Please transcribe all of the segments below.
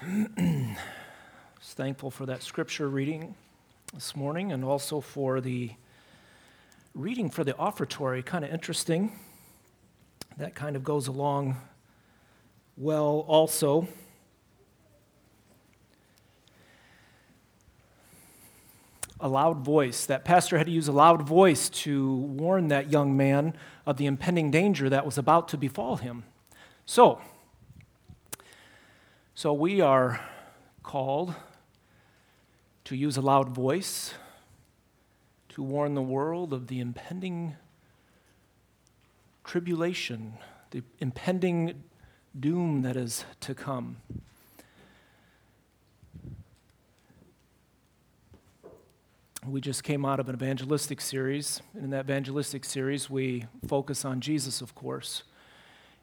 thankful for that scripture reading this morning and also for the reading for the offertory. Kind of interesting. That kind of goes along well also. A loud voice. That pastor had to use a loud voice to warn that young man of the impending danger that was about to befall him. So, so we are called to use a loud voice to warn the world of the impending tribulation, the impending doom that is to come. We just came out of an evangelistic series. And in that evangelistic series, we focus on Jesus, of course.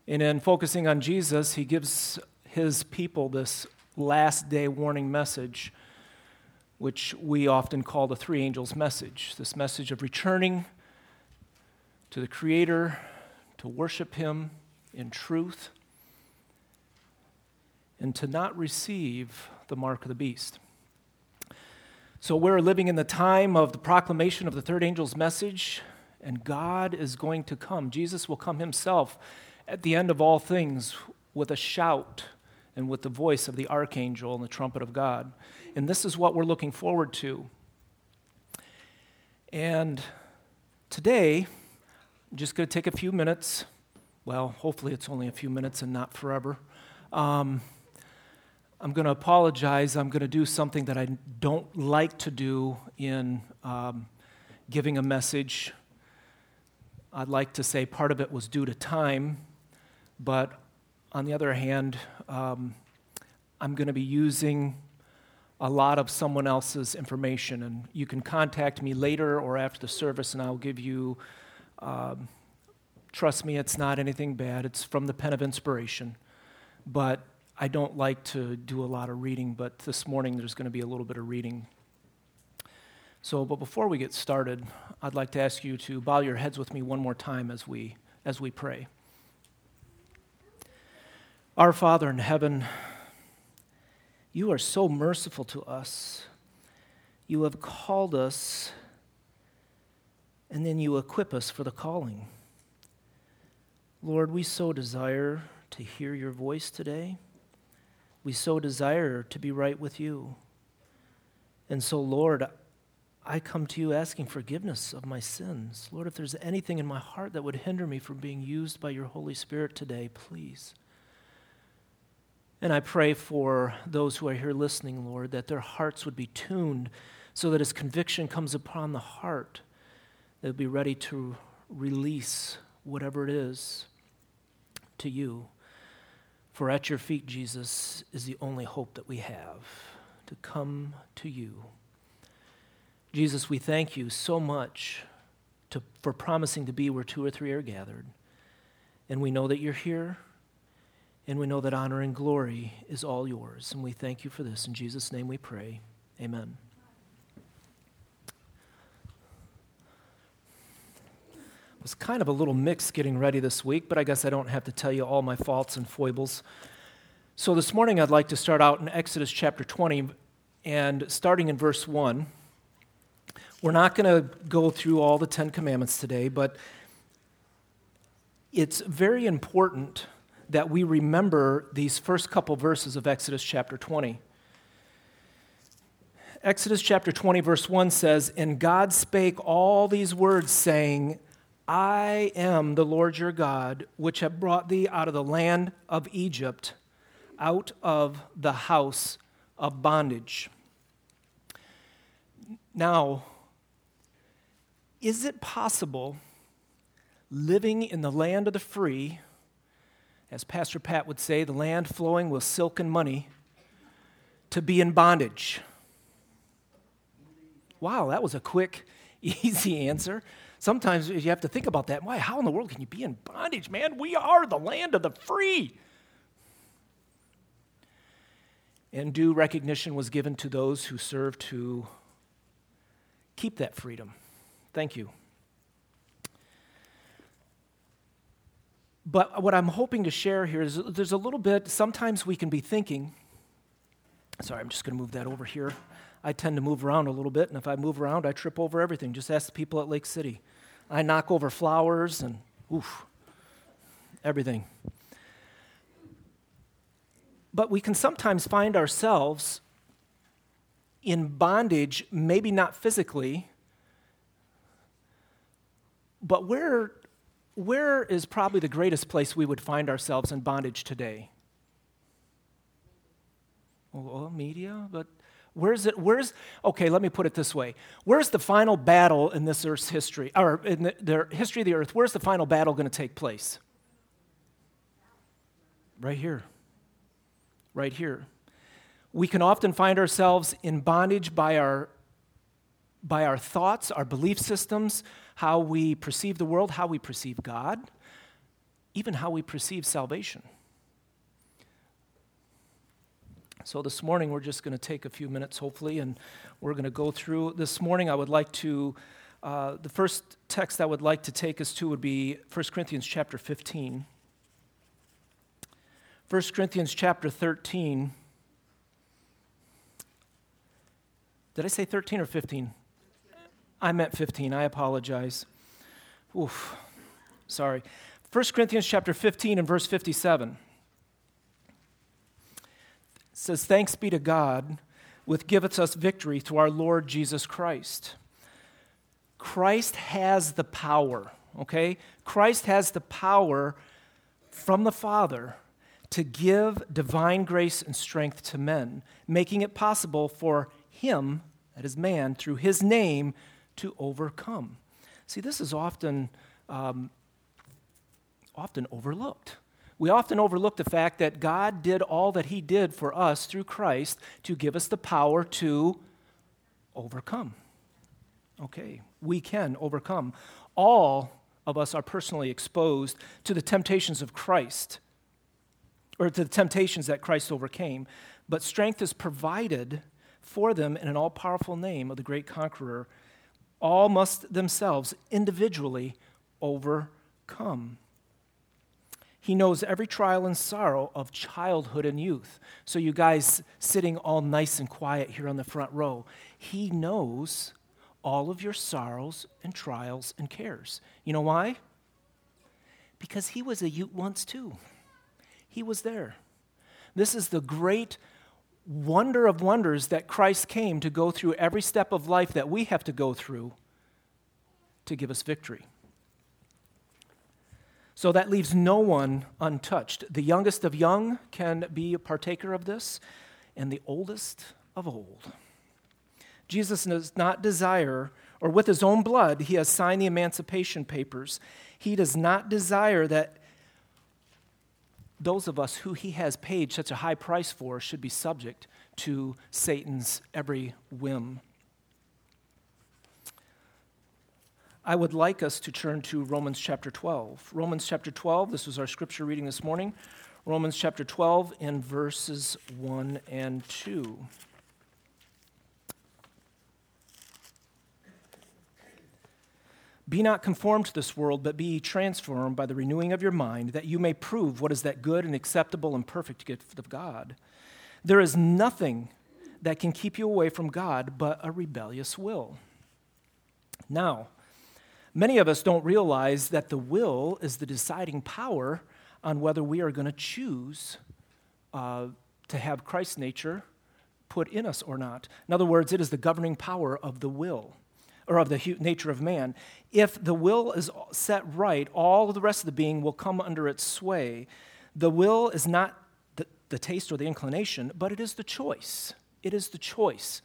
And in focusing on Jesus, he gives his people this last day warning message, which we often call the three angels' message this message of returning to the Creator, to worship Him in truth, and to not receive the mark of the beast. So we're living in the time of the proclamation of the third angel's message, and God is going to come. Jesus will come himself at the end of all things with a shout and with the voice of the archangel and the trumpet of God. And this is what we're looking forward to. And today, I'm just going to take a few minutes. Well, hopefully, it's only a few minutes and not forever. Um, I'm going to apologize. I'm going to do something that I don't like to do in um, giving a message. I'd like to say part of it was due to time, but on the other hand, um, I'm going to be using a lot of someone else's information, and you can contact me later or after the service, and I'll give you. Um, trust me, it's not anything bad. It's from the pen of inspiration, but I don't like to do a lot of reading. But this morning, there's going to be a little bit of reading. So, but before we get started, I'd like to ask you to bow your heads with me one more time as we as we pray. Our Father in heaven, you are so merciful to us. You have called us, and then you equip us for the calling. Lord, we so desire to hear your voice today. We so desire to be right with you. And so, Lord, I come to you asking forgiveness of my sins. Lord, if there's anything in my heart that would hinder me from being used by your Holy Spirit today, please and I pray for those who are here listening, Lord, that their hearts would be tuned so that as conviction comes upon the heart, they'll be ready to release whatever it is to you. For at your feet, Jesus, is the only hope that we have to come to you. Jesus, we thank you so much to, for promising to be where two or three are gathered. And we know that you're here. And we know that honor and glory is all yours. And we thank you for this. In Jesus' name we pray. Amen. It was kind of a little mix getting ready this week, but I guess I don't have to tell you all my faults and foibles. So this morning I'd like to start out in Exodus chapter 20 and starting in verse 1. We're not going to go through all the Ten Commandments today, but it's very important that we remember these first couple verses of Exodus chapter 20. Exodus chapter 20, verse 1 says, And God spake all these words, saying, I am the Lord your God, which have brought thee out of the land of Egypt, out of the house of bondage. Now, is it possible living in the land of the free as Pastor Pat would say, the land flowing with silk and money, to be in bondage? Wow, that was a quick, easy answer. Sometimes you have to think about that. Why? How in the world can you be in bondage, man? We are the land of the free. And due recognition was given to those who serve to keep that freedom. Thank you. But what I'm hoping to share here is there's a little bit, sometimes we can be thinking, Sorry, I'm just going to move that over here. I tend to move around a little bit, and if I move around, I trip over everything. Just ask the people at Lake City. I knock over flowers and oof, everything. But we can sometimes find ourselves in bondage, maybe not physically, but where, where is probably the greatest place we would find ourselves in bondage today? Well, media, but where's it? Where's okay? Let me put it this way: Where's the final battle in this Earth's history, or in the, the history of the Earth? Where's the final battle going to take place? Right here. Right here. We can often find ourselves in bondage by our by our thoughts, our belief systems, how we perceive the world, how we perceive God, even how we perceive salvation. So, this morning, we're just going to take a few minutes, hopefully, and we're going to go through. This morning, I would like to, uh, the first text I would like to take us to would be 1 Corinthians chapter 15. 1 Corinthians chapter 13. Did I say 13 or 15? I meant 15. I apologize. Oof. Sorry. 1 Corinthians chapter 15 and verse 57 says, Thanks be to God, which giveth us victory through our Lord Jesus Christ. Christ has the power, okay? Christ has the power from the Father to give divine grace and strength to men, making it possible for him, that is man, through his name, to overcome. See, this is often, um, often overlooked. We often overlook the fact that God did all that He did for us through Christ to give us the power to overcome. Okay, we can overcome. All of us are personally exposed to the temptations of Christ, or to the temptations that Christ overcame, but strength is provided for them in an all powerful name of the great conqueror. All must themselves individually overcome. He knows every trial and sorrow of childhood and youth. So, you guys sitting all nice and quiet here on the front row, He knows all of your sorrows and trials and cares. You know why? Because He was a youth once too. He was there. This is the great wonder of wonders that Christ came to go through every step of life that we have to go through to give us victory. So that leaves no one untouched. The youngest of young can be a partaker of this, and the oldest of old. Jesus does not desire, or with his own blood, he has signed the emancipation papers. He does not desire that those of us who he has paid such a high price for should be subject to Satan's every whim. I would like us to turn to Romans chapter 12. Romans chapter 12, this was our scripture reading this morning. Romans chapter 12 in verses 1 and 2. Be not conformed to this world, but be transformed by the renewing of your mind, that you may prove what is that good and acceptable and perfect gift of God. There is nothing that can keep you away from God but a rebellious will. Now, Many of us don't realize that the will is the deciding power on whether we are going to choose uh, to have Christ's nature put in us or not. In other words, it is the governing power of the will or of the nature of man. If the will is set right, all the rest of the being will come under its sway. The will is not the, the taste or the inclination, but it is the choice. It is the choice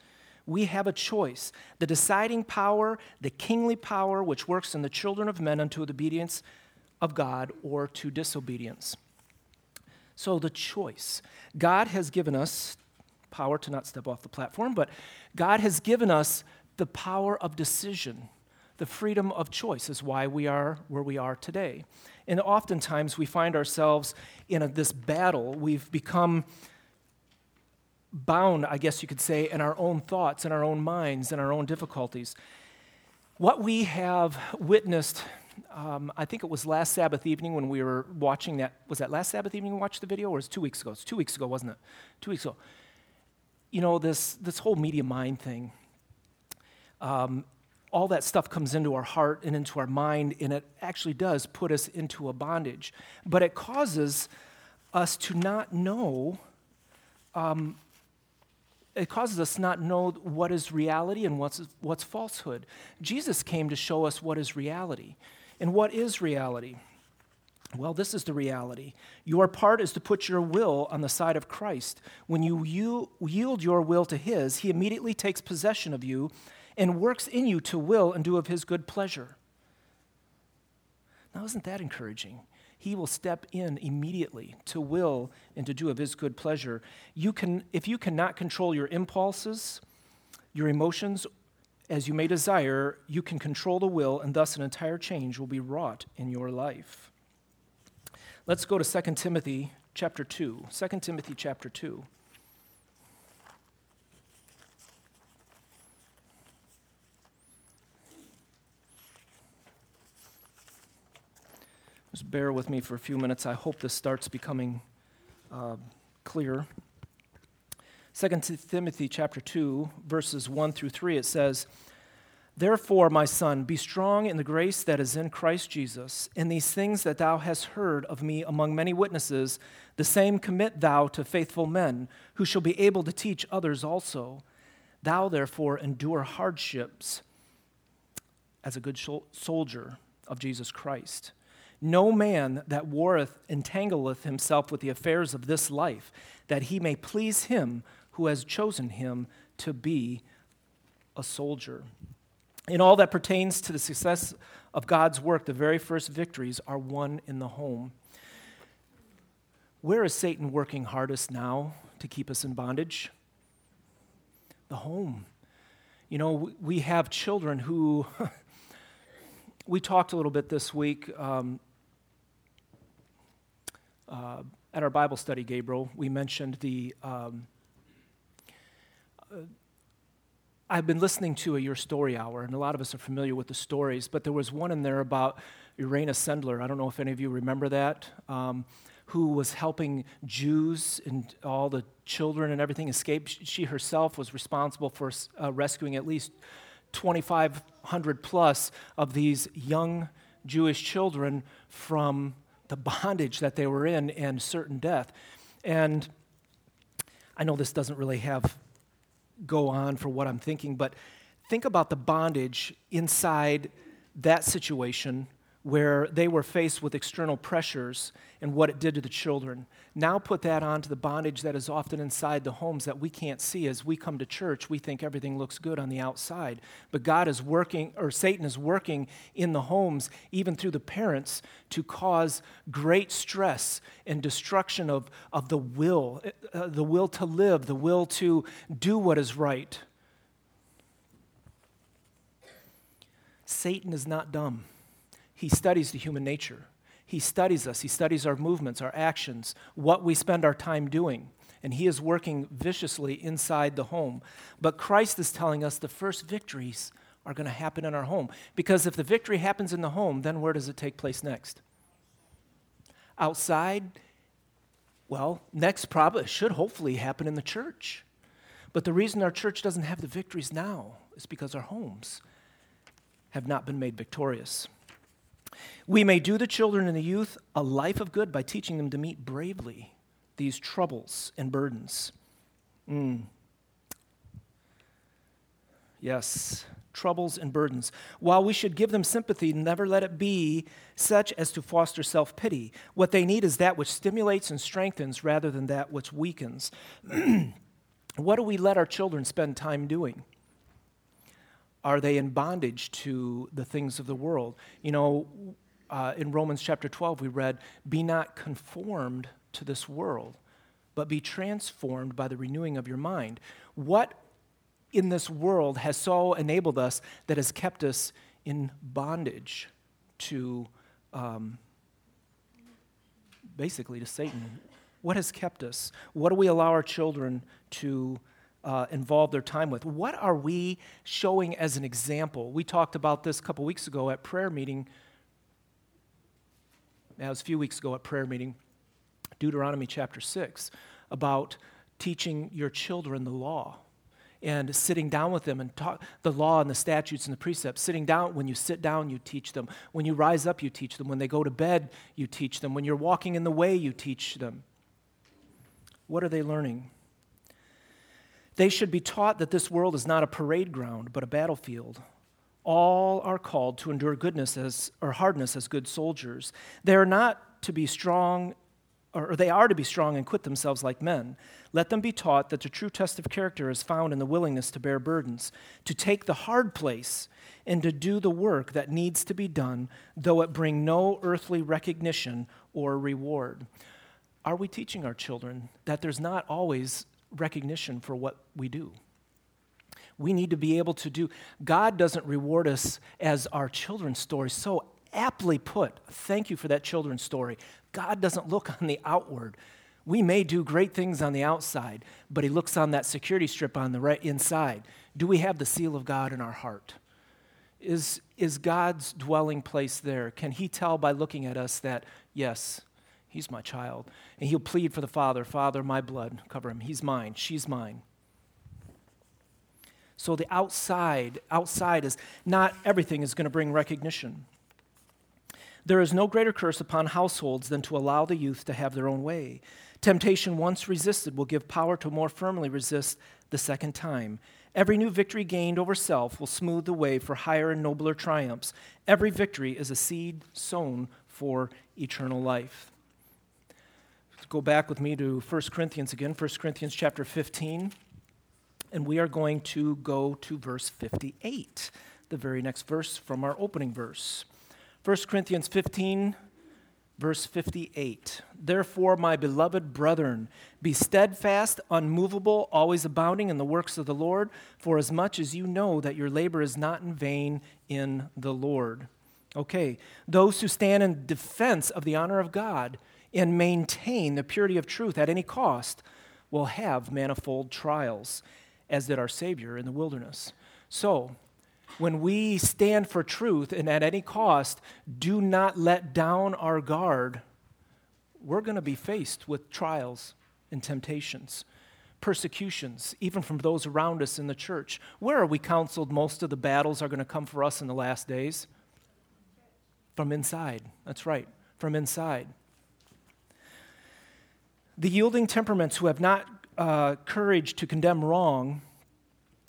we have a choice. The deciding power, the kingly power, which works in the children of men unto the obedience of God or to disobedience. So, the choice. God has given us power to not step off the platform, but God has given us the power of decision. The freedom of choice is why we are where we are today. And oftentimes we find ourselves in a, this battle. We've become bound, I guess you could say, in our own thoughts, in our own minds, in our own difficulties. What we have witnessed, um, I think it was last Sabbath evening when we were watching that. Was that last Sabbath evening we watched the video, or was it two weeks ago? It's two weeks ago, wasn't it? Two weeks ago. you know, this, this whole media mind thing, um, all that stuff comes into our heart and into our mind, and it actually does put us into a bondage. But it causes us to not know, um, it causes us not know what is reality and what's, what's falsehood. Jesus came to show us what is reality. And what is reality? Well, this is the reality. Your part is to put your will on the side of Christ. When you yield your will to His, He immediately takes possession of you and works in you to will and do of His good pleasure. Now, isn't that encouraging? He will step in immediately to will and to do of His good pleasure. You can, if you cannot control your impulses, your emotions, as you may desire, you can control the will, and thus an entire change will be wrought in your life. Let's go to 2 Timothy chapter 2. 2 Timothy chapter 2. Just bear with me for a few minutes. I hope this starts becoming uh, clear. 2 Timothy chapter 2, verses 1 through 3, it says, Therefore, my son, be strong in the grace that is in Christ Jesus. In these things that thou hast heard of me among many witnesses, the same commit thou to faithful men, who shall be able to teach others also. Thou, therefore, endure hardships as a good soldier of Jesus Christ. No man that warreth entangleth himself with the affairs of this life, that he may please him who has chosen him to be a soldier. In all that pertains to the success of God's work, the very first victories are won in the home. Where is Satan working hardest now to keep us in bondage? The home. You know, we have children who, we talked a little bit this week um, uh, at our Bible study, Gabriel. We mentioned the um, I've been listening to a Your Story Hour, and a lot of us are familiar with the stories, but there was one in there about Irena Sendler. I don't know if any of you remember that, um, who was helping Jews and all the children and everything escape. She herself was responsible for uh, rescuing at least 2,500 plus of these young Jewish children from the bondage that they were in and certain death. And I know this doesn't really have go on for what I'm thinking, but think about the bondage inside that situation where they were faced with external pressures and what it did to the children. Now put that onto the bondage that is often inside the homes that we can't see. As we come to church, we think everything looks good on the outside. But God is working, or Satan is working in the homes, even through the parents, to cause great stress and destruction of, of the will, uh, the will to live, the will to do what is right. Satan is not dumb. He studies the human nature. He studies us. He studies our movements, our actions, what we spend our time doing. And He is working viciously inside the home. But Christ is telling us the first victories are going to happen in our home. Because if the victory happens in the home, then where does it take place next? Outside? Well, next probably should hopefully happen in the church. But the reason our church doesn't have the victories now is because our homes have not been made victorious. We may do the children and the youth a life of good by teaching them to meet bravely these troubles and burdens. Mm. Yes, troubles and burdens. While we should give them sympathy, never let it be such as to foster self pity. What they need is that which stimulates and strengthens rather than that which weakens. what do we let our children spend time doing? Are they in bondage to the things of the world? You know, uh, in Romans chapter 12, we read, Be not conformed to this world, but be transformed by the renewing of your mind. What in this world has so enabled us that has kept us in bondage to um, basically to Satan? What has kept us? What do we allow our children to uh, involve their time with. What are we showing as an example? We talked about this a couple weeks ago at prayer meeting. That was a few weeks ago at prayer meeting, Deuteronomy chapter 6, about teaching your children the law and sitting down with them and talk the law and the statutes and the precepts. Sitting down, when you sit down, you teach them. When you rise up, you teach them. When they go to bed, you teach them. When you're walking in the way, you teach them. What are they learning? They should be taught that this world is not a parade ground, but a battlefield. All are called to endure goodness as, or hardness as good soldiers. They are not to be strong, or they are to be strong and quit themselves like men. Let them be taught that the true test of character is found in the willingness to bear burdens, to take the hard place, and to do the work that needs to be done, though it bring no earthly recognition or reward. Are we teaching our children that there's not always recognition for what we do? We need to be able to do. God doesn't reward us as our children's story so aptly put. Thank you for that children's story. God doesn't look on the outward. We may do great things on the outside, but He looks on that security strip on the right inside. Do we have the seal of God in our heart? Is, is God's dwelling place there? Can He tell by looking at us that, yes, He's my child? And He'll plead for the Father Father, my blood, cover him. He's mine. She's mine. So the outside, outside is not everything is going to bring recognition. There is no greater curse upon households than to allow the youth to have their own way. Temptation once resisted will give power to more firmly resist the second time. Every new victory gained over self will smooth the way for higher and nobler triumphs. Every victory is a seed sown for eternal life. Go back with me to 1 Corinthians again, 1 Corinthians chapter 15, and we are going to go to verse 58, the very next verse from our opening verse. 1 Corinthians 15, Verse 58 Therefore, my beloved brethren, be steadfast, unmovable, always abounding in the works of the Lord, for as much as you know that your labor is not in vain in the Lord. Okay, those who stand in defense of the honor of God and maintain the purity of truth at any cost will have manifold trials, as did our Savior in the wilderness. So, when we stand for truth and at any cost do not let down our guard, we're going to be faced with trials and temptations, persecutions, even from those around us in the church. Where are we counseled most of the battles are going to come for us in the last days? From inside. That's right, from inside. The yielding temperaments who have not uh, courage to condemn wrong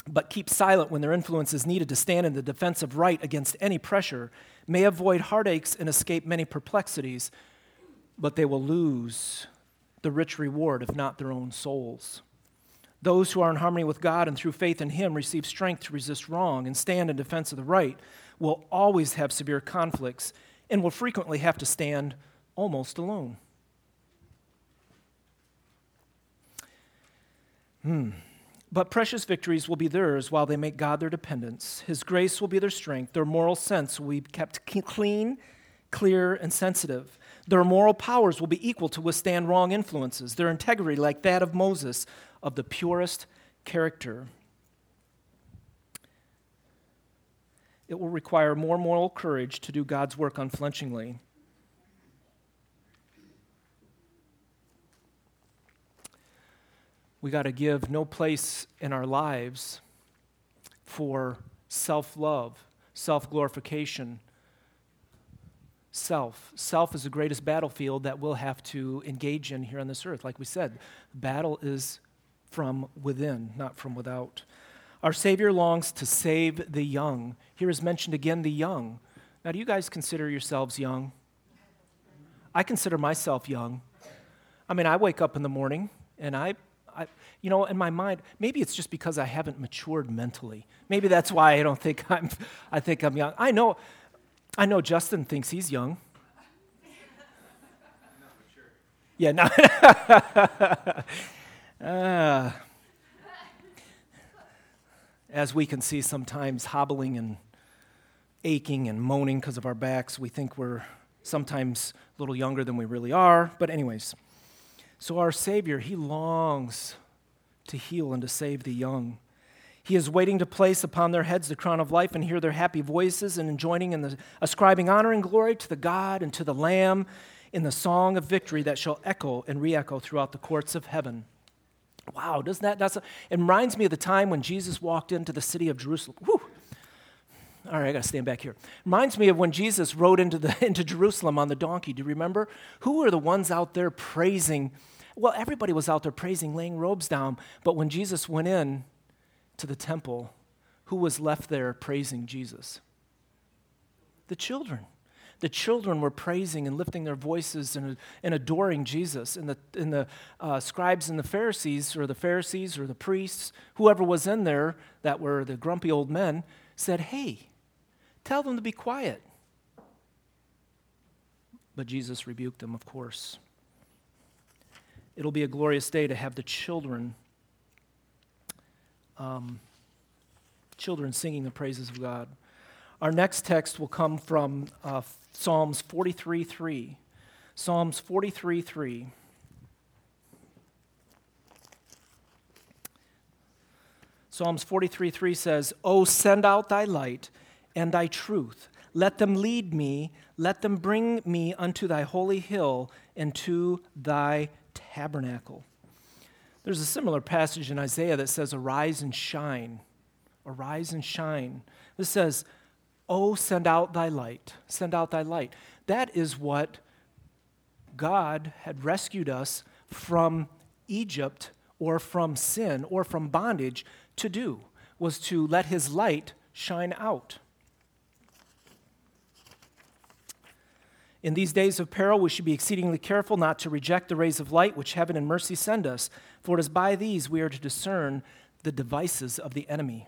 but keep silent when their influence is needed to stand in the defense of right against any pressure, may avoid heartaches and escape many perplexities, but they will lose the rich reward if not their own souls. Those who are in harmony with God and through faith in Him receive strength to resist wrong and stand in defense of the right will always have severe conflicts and will frequently have to stand almost alone. Hmm. But precious victories will be theirs while they make God their dependence. His grace will be their strength. Their moral sense will be kept clean, clear, and sensitive. Their moral powers will be equal to withstand wrong influences. Their integrity, like that of Moses, of the purest character. It will require more moral courage to do God's work unflinchingly. We got to give no place in our lives for self love, self glorification. Self. Self is the greatest battlefield that we'll have to engage in here on this earth. Like we said, battle is from within, not from without. Our Savior longs to save the young. Here is mentioned again the young. Now, do you guys consider yourselves young? I consider myself young. I mean, I wake up in the morning and I I, you know, in my mind, maybe it's just because I haven't matured mentally. Maybe that's why I don't think I'm, I think I'm young. I know, I know Justin thinks he's young. Yeah, no. uh, as we can see, sometimes hobbling and aching and moaning because of our backs, we think we're sometimes a little younger than we really are. But, anyways. So, our Savior, He longs to heal and to save the young. He is waiting to place upon their heads the crown of life and hear their happy voices and joining in the ascribing honor and glory to the God and to the Lamb in the song of victory that shall echo and re echo throughout the courts of heaven. Wow, doesn't that, that's, a, it reminds me of the time when Jesus walked into the city of Jerusalem. Whew. All right, I got to stand back here. Reminds me of when Jesus rode into, the, into Jerusalem on the donkey. Do you remember? Who were the ones out there praising? Well, everybody was out there praising, laying robes down. But when Jesus went in to the temple, who was left there praising Jesus? The children the children were praising and lifting their voices and, and adoring Jesus. And the, and the uh, scribes and the Pharisees, or the Pharisees or the priests, whoever was in there that were the grumpy old men, said, Hey, tell them to be quiet. But Jesus rebuked them, of course. It'll be a glorious day to have the children, um, children singing the praises of God. Our next text will come from uh, Psalms 43 3. Psalms 43 3. Psalms 43 3 says, Oh, send out thy light and thy truth. Let them lead me, let them bring me unto thy holy hill and to thy tabernacle. There's a similar passage in Isaiah that says, Arise and shine. Arise and shine. This says, Oh, send out thy light, send out thy light. That is what God had rescued us from Egypt or from sin or from bondage to do, was to let his light shine out. In these days of peril, we should be exceedingly careful not to reject the rays of light which heaven and mercy send us, for it is by these we are to discern the devices of the enemy.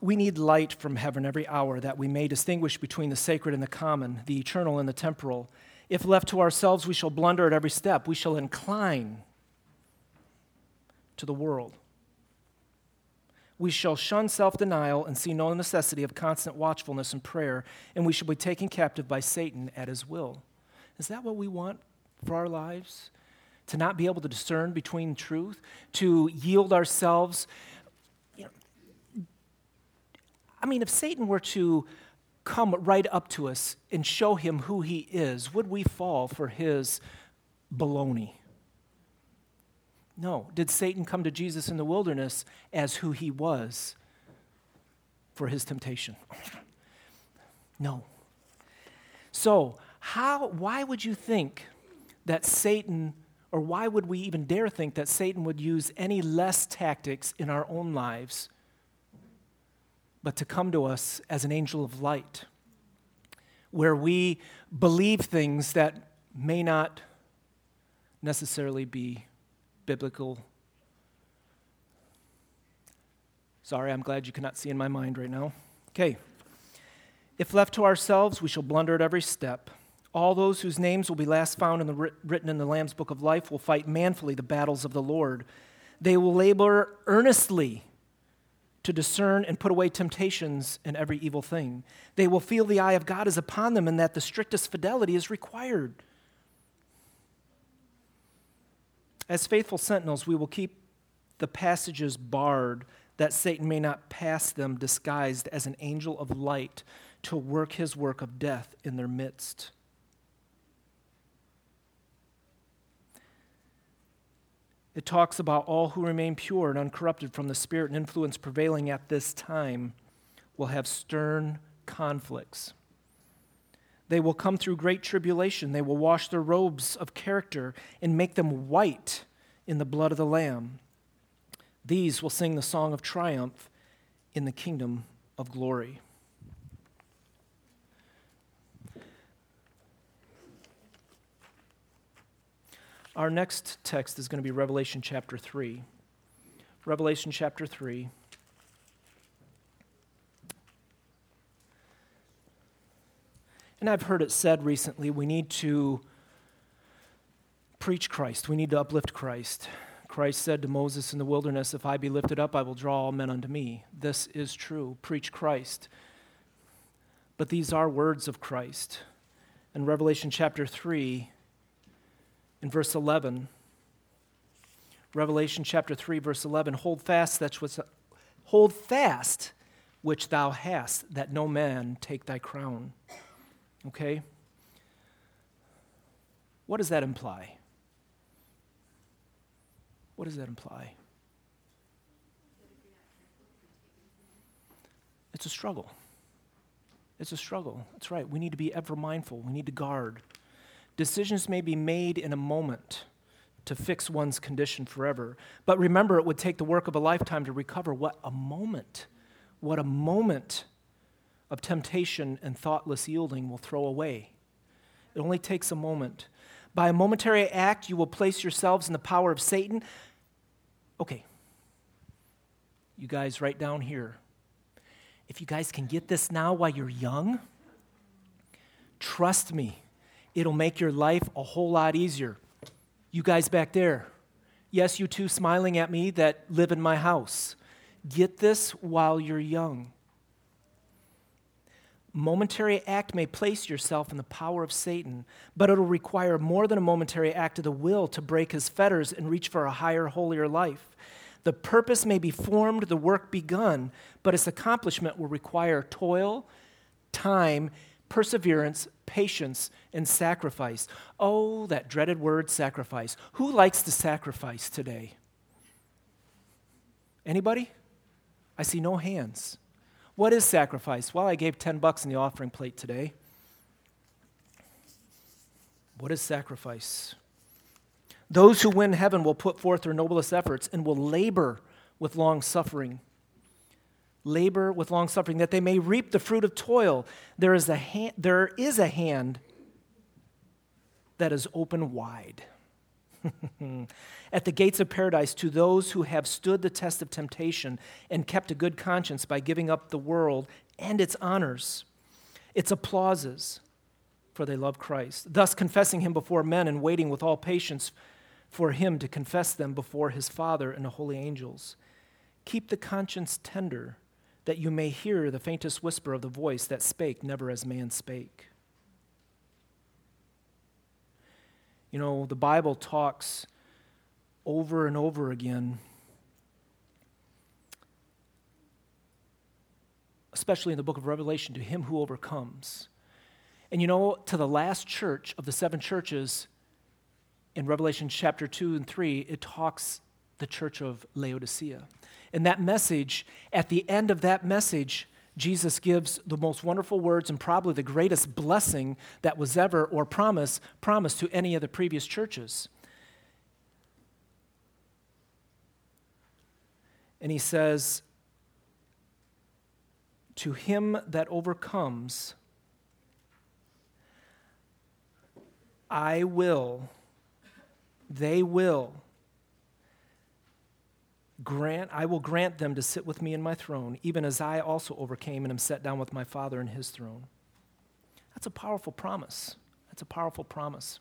We need light from heaven every hour that we may distinguish between the sacred and the common, the eternal and the temporal. If left to ourselves, we shall blunder at every step. We shall incline to the world. We shall shun self denial and see no necessity of constant watchfulness and prayer, and we shall be taken captive by Satan at his will. Is that what we want for our lives? To not be able to discern between truth, to yield ourselves I mean, if Satan were to come right up to us and show him who he is, would we fall for his baloney? No. Did Satan come to Jesus in the wilderness as who he was for his temptation? No. So, how, why would you think that Satan, or why would we even dare think that Satan would use any less tactics in our own lives but to come to us as an angel of light, where we believe things that may not necessarily be biblical. Sorry, I'm glad you cannot see in my mind right now. Okay. If left to ourselves, we shall blunder at every step. All those whose names will be last found in the, written in the Lamb's book of life will fight manfully the battles of the Lord. They will labor earnestly to discern and put away temptations and every evil thing. They will feel the eye of God is upon them and that the strictest fidelity is required. As faithful sentinels, we will keep the passages barred that Satan may not pass them disguised as an angel of light to work his work of death in their midst. It talks about all who remain pure and uncorrupted from the spirit and influence prevailing at this time will have stern conflicts. They will come through great tribulation. They will wash their robes of character and make them white in the blood of the Lamb. These will sing the song of triumph in the kingdom of glory. Our next text is going to be Revelation chapter 3. Revelation chapter 3. And I've heard it said recently we need to preach Christ, we need to uplift Christ. Christ said to Moses in the wilderness, If I be lifted up, I will draw all men unto me. This is true. Preach Christ. But these are words of Christ. In Revelation chapter 3, in verse 11. Revelation chapter 3, verse 11 hold fast that which, hold fast which thou hast, that no man take thy crown. Okay? What does that imply? What does that imply? It's a struggle. It's a struggle. That's right. We need to be ever mindful. We need to guard. Decisions may be made in a moment to fix one's condition forever. But remember, it would take the work of a lifetime to recover. What a moment! What a moment of temptation and thoughtless yielding will throw away. It only takes a moment. By a momentary act, you will place yourselves in the power of Satan. Okay. You guys, right down here. If you guys can get this now while you're young, trust me, it'll make your life a whole lot easier. You guys back there, yes, you two smiling at me that live in my house, get this while you're young. Momentary act may place yourself in the power of Satan, but it'll require more than a momentary act of the will to break his fetters and reach for a higher, holier life. The purpose may be formed, the work begun, but its accomplishment will require toil, time, perseverance, patience, and sacrifice. Oh, that dreaded word, sacrifice. Who likes to sacrifice today? Anybody? I see no hands. What is sacrifice? Well, I gave 10 bucks in the offering plate today. What is sacrifice? Those who win heaven will put forth their noblest efforts and will labor with long suffering. Labor with long suffering, that they may reap the fruit of toil. There is a hand, there is a hand that is open wide. At the gates of paradise to those who have stood the test of temptation and kept a good conscience by giving up the world and its honors, its applauses, for they love Christ, thus confessing him before men and waiting with all patience for him to confess them before his Father and the holy angels. Keep the conscience tender, that you may hear the faintest whisper of the voice that spake never as man spake. You know, the Bible talks over and over again, especially in the book of Revelation, to him who overcomes. And you know, to the last church of the seven churches, in Revelation chapter 2 and 3, it talks the church of Laodicea. In that message, at the end of that message, Jesus gives the most wonderful words and probably the greatest blessing that was ever or promise promised to any of the previous churches. And he says, To him that overcomes, I will they will grant I will grant them to sit with me in my throne, even as I also overcame and am set down with my Father in his throne. That's a powerful promise. That's a powerful promise.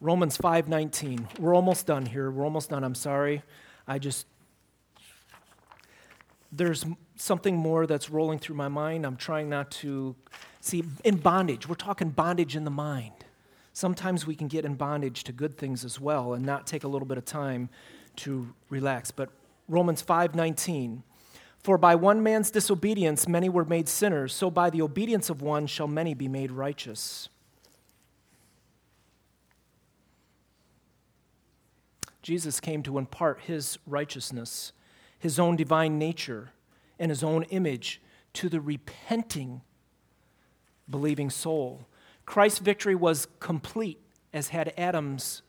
Romans 5:19. We're almost done here. We're almost done. I'm sorry. I just there's something more that's rolling through my mind. I'm trying not to see in bondage. We're talking bondage in the mind. Sometimes we can get in bondage to good things as well and not take a little bit of time to relax. But Romans 5:19 For by one man's disobedience many were made sinners, so by the obedience of one shall many be made righteous. Jesus came to impart his righteousness, his own divine nature, and his own image to the repenting, believing soul. Christ's victory was complete, as had Adam's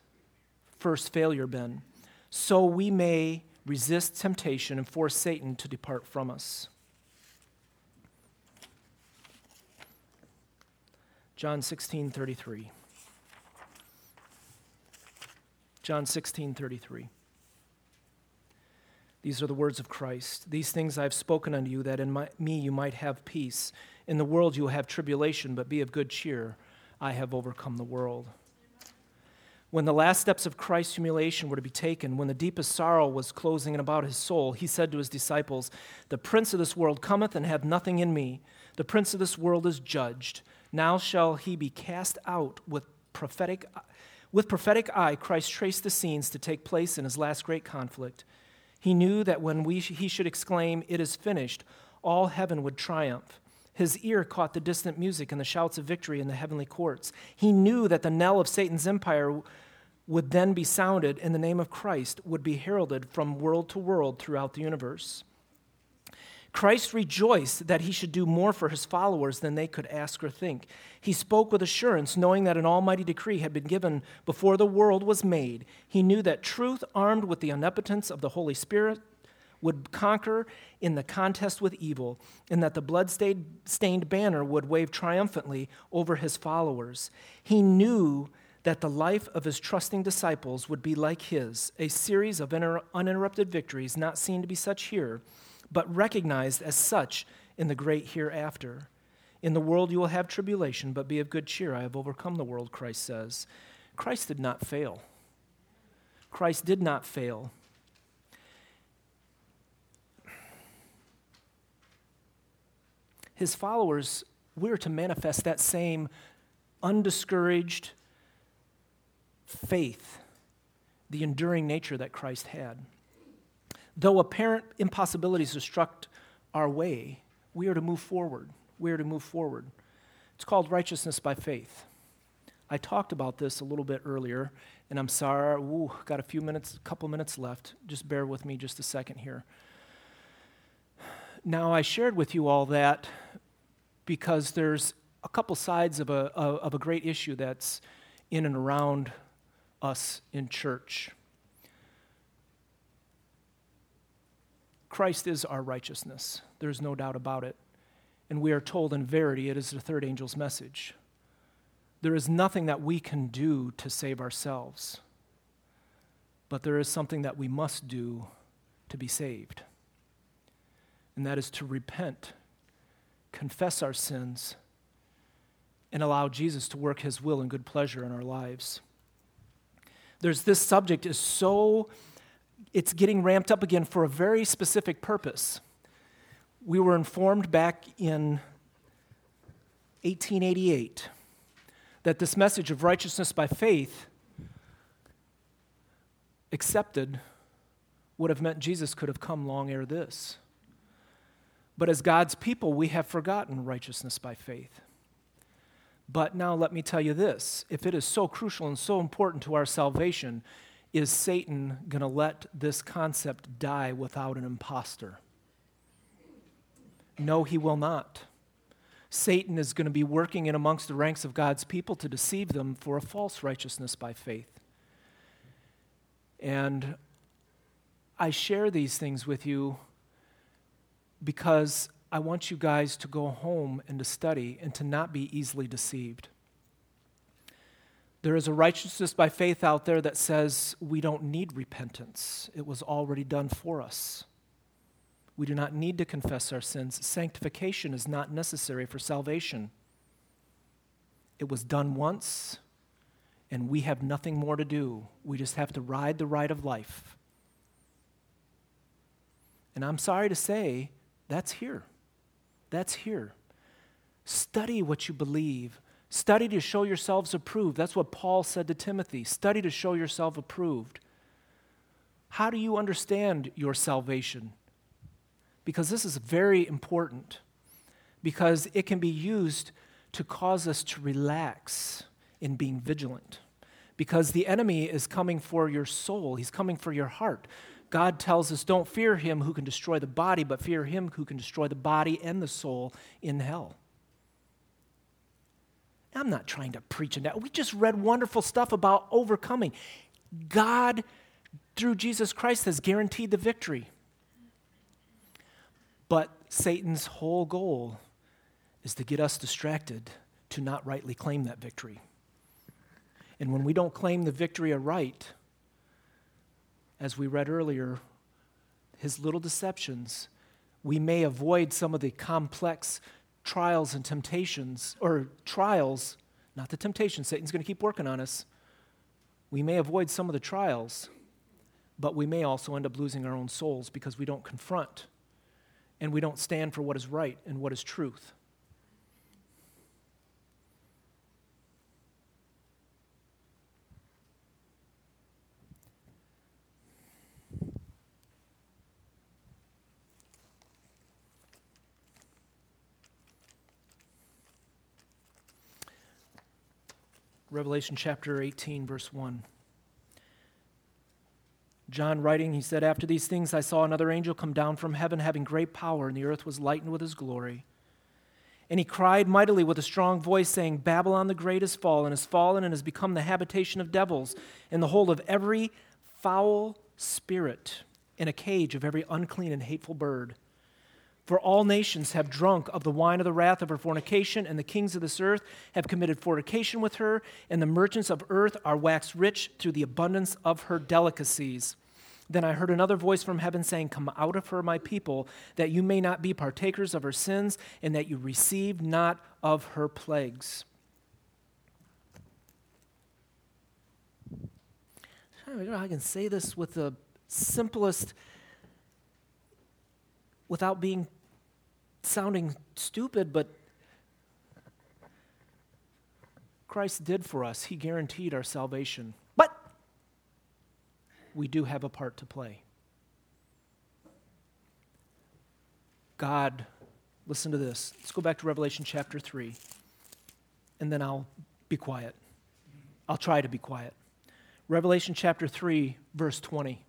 first failure been. So we may resist temptation and force Satan to depart from us. John 16 33. John 16 33. These are the words of Christ. These things I have spoken unto you, that in my, me you might have peace. In the world you will have tribulation, but be of good cheer. I have overcome the world. When the last steps of Christ's humiliation were to be taken, when the deepest sorrow was closing in about his soul, he said to his disciples, The prince of this world cometh and hath nothing in me. The prince of this world is judged. Now shall he be cast out with prophetic with prophetic eye, Christ traced the scenes to take place in his last great conflict. He knew that when we, he should exclaim, It is finished, all heaven would triumph His ear caught the distant music and the shouts of victory in the heavenly courts. He knew that the knell of Satan's empire would then be sounded and the name of Christ would be heralded from world to world throughout the universe. Christ rejoiced that he should do more for his followers than they could ask or think. He spoke with assurance, knowing that an almighty decree had been given before the world was made. He knew that truth, armed with the omnipotence of the Holy Spirit, would conquer in the contest with evil, and that the blood-stained banner would wave triumphantly over his followers. He knew that the life of his trusting disciples would be like his, a series of uninterrupted victories, not seen to be such here, but recognized as such in the great hereafter. In the world you will have tribulation, but be of good cheer. I have overcome the world, Christ says. Christ did not fail. Christ did not fail. His followers, we're to manifest that same undiscouraged faith, the enduring nature that Christ had. Though apparent impossibilities obstruct our way, we are to move forward. We are to move forward. It's called righteousness by faith. I talked about this a little bit earlier, and I'm sorry, ooh, got a few minutes, a couple minutes left. Just bear with me just a second here. Now, I shared with you all that because there's a couple sides of a, of a great issue that's in and around us in church. Christ is our righteousness. There's no doubt about it. And we are told in verity it is the third angel's message. There is nothing that we can do to save ourselves, but there is something that we must do to be saved and that is to repent, confess our sins, and allow Jesus to work his will and good pleasure in our lives. There's this subject is so it's getting ramped up again for a very specific purpose. We were informed back in 1888 that this message of righteousness by faith accepted would have meant Jesus could have come long ere this. But as God's people, we have forgotten righteousness by faith. But now let me tell you this if it is so crucial and so important to our salvation, is Satan going to let this concept die without an impostor? No, he will not. Satan is going to be working in amongst the ranks of God's people to deceive them for a false righteousness by faith. And I share these things with you because I want you guys to go home and to study and to not be easily deceived. There is a righteousness by faith out there that says we don't need repentance, it was already done for us. We do not need to confess our sins. Sanctification is not necessary for salvation. It was done once, and we have nothing more to do. We just have to ride the ride of life. And I'm sorry to say, that's here. That's here. Study what you believe. Study to show yourselves approved. That's what Paul said to Timothy. Study to show yourself approved. How do you understand your salvation? Because this is very important, because it can be used to cause us to relax in being vigilant. Because the enemy is coming for your soul, he's coming for your heart. God tells us, don't fear him who can destroy the body, but fear him who can destroy the body and the soul in hell. I'm not trying to preach on that. We just read wonderful stuff about overcoming. God, through Jesus Christ, has guaranteed the victory. But Satan's whole goal is to get us distracted to not rightly claim that victory. And when we don't claim the victory aright, as we read earlier, his little deceptions, we may avoid some of the complex trials and temptations, or trials, not the temptations, Satan's going to keep working on us. We may avoid some of the trials, but we may also end up losing our own souls because we don't confront and we don't stand for what is right and what is truth. Revelation chapter 18, verse 1. John writing, he said, After these things I saw another angel come down from heaven, having great power, and the earth was lightened with his glory. And he cried mightily with a strong voice, saying, Babylon the great is fallen, is fallen, and has become the habitation of devils, and the hold of every foul spirit, in a cage of every unclean and hateful bird. For all nations have drunk of the wine of the wrath of her fornication, and the kings of this earth have committed fornication with her, and the merchants of earth are waxed rich through the abundance of her delicacies. Then I heard another voice from heaven saying, Come out of her, my people, that you may not be partakers of her sins, and that you receive not of her plagues. I don't know how I can say this with the simplest without being sounding stupid, but Christ did for us. He guaranteed our salvation. But we do have a part to play. God, listen to this. Let's go back to Revelation chapter 3, and then I'll be quiet. I'll try to be quiet. Revelation chapter 3, verse 20.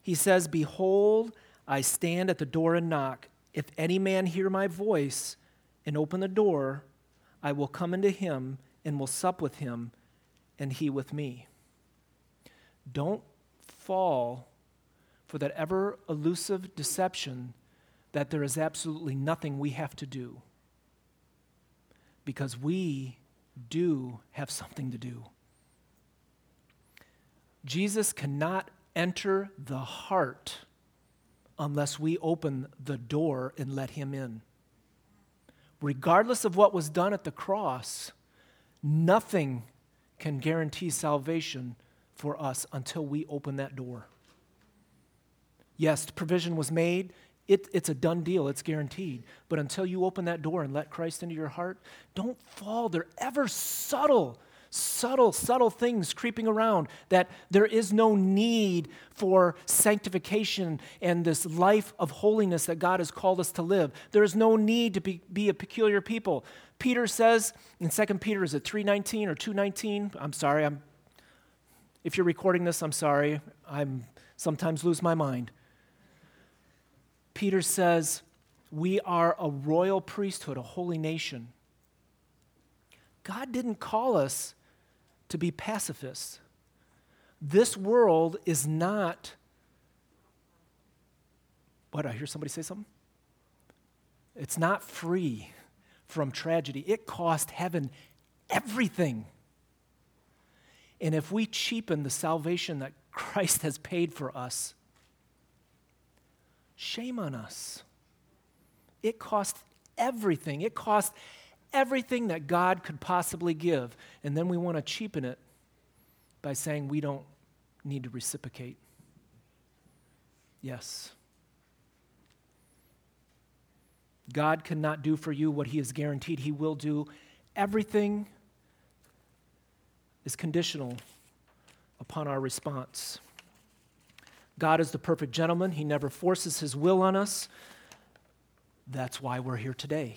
He says, Behold, I stand at the door and knock. If any man hear my voice and open the door, I will come into him and will sup with him, and he with me. Don't fall for that ever elusive deception that there is absolutely nothing we have to do. Because we do have something to do. Jesus cannot enter the heart unless we open the door and let him in. Regardless of what was done at the cross, nothing can guarantee salvation for us until we open that door. Yes, provision was made. It, it's a done deal, it's guaranteed. But until you open that door and let Christ into your heart, don't fall. They're ever subtle subtle, subtle things creeping around that there is no need for sanctification and this life of holiness that God has called us to live. There is no need to be, be a peculiar people. Peter says in 2 Peter, is it 319 or 219? I'm sorry, I'm, if you're recording this, I'm sorry. I'm sometimes lose my mind. Peter says, we are a royal priesthood, a holy nation. God didn't call us to be pacifists. This world is not. What, I hear somebody say something? It's not free from tragedy. It cost heaven everything. And if we cheapen the salvation that Christ has paid for us, shame on us. It cost everything. It cost everything that God could possibly give, and then we want to cheapen it by saying we don't need to reciprocate. Yes. God cannot do for you what He has guaranteed He will do. Everything is conditional upon our response. God is the perfect gentleman. He never forces His will on us. That's why we're here today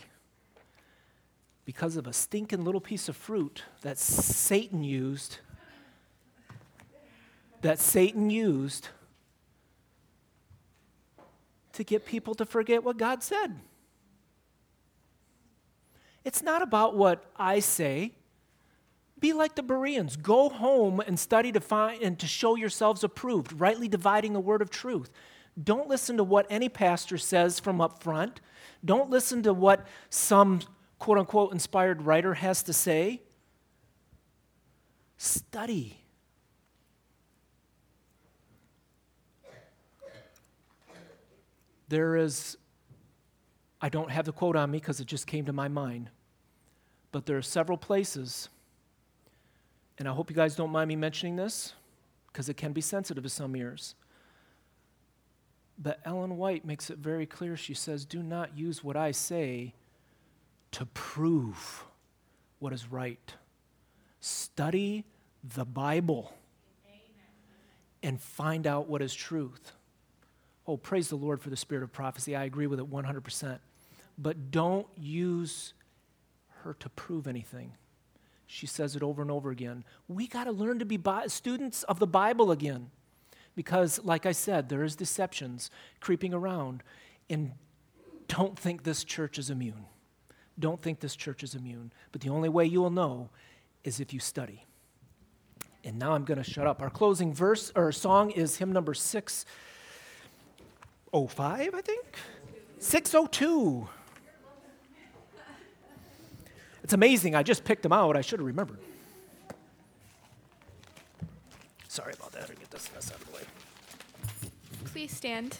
because of a stinking little piece of fruit that Satan used, that Satan used to get people to forget what God said. It's not about what I say. Be like the Bereans. Go home and study to find and to show yourselves approved, rightly dividing the word of truth. Don't listen to what any pastor says from up front. Don't listen to what some quote unquote inspired writer has to say. Study. There is, I don't have the quote on me because it just came to my mind, but there are several places, and I hope you guys don't mind me mentioning this because it can be sensitive to some ears. But Ellen White makes it very clear. She says, Do not use what I say to prove what is right. Study the Bible and find out what is truth. Oh, praise the Lord for the spirit of prophecy. I agree with it 100%. But don't use her to prove anything. She says it over and over again. We got to learn to be bi- students of the Bible again. Because, like I said, there is deceptions creeping around. And don't think this church is immune. Don't think this church is immune. But the only way you will know is if you study. And now I'm going to shut up. Our closing verse or song is hymn number 605, I think. 602. It's amazing. I just picked them out. I should have remembered. Sorry about that. I get this mess out of the way. Please stand.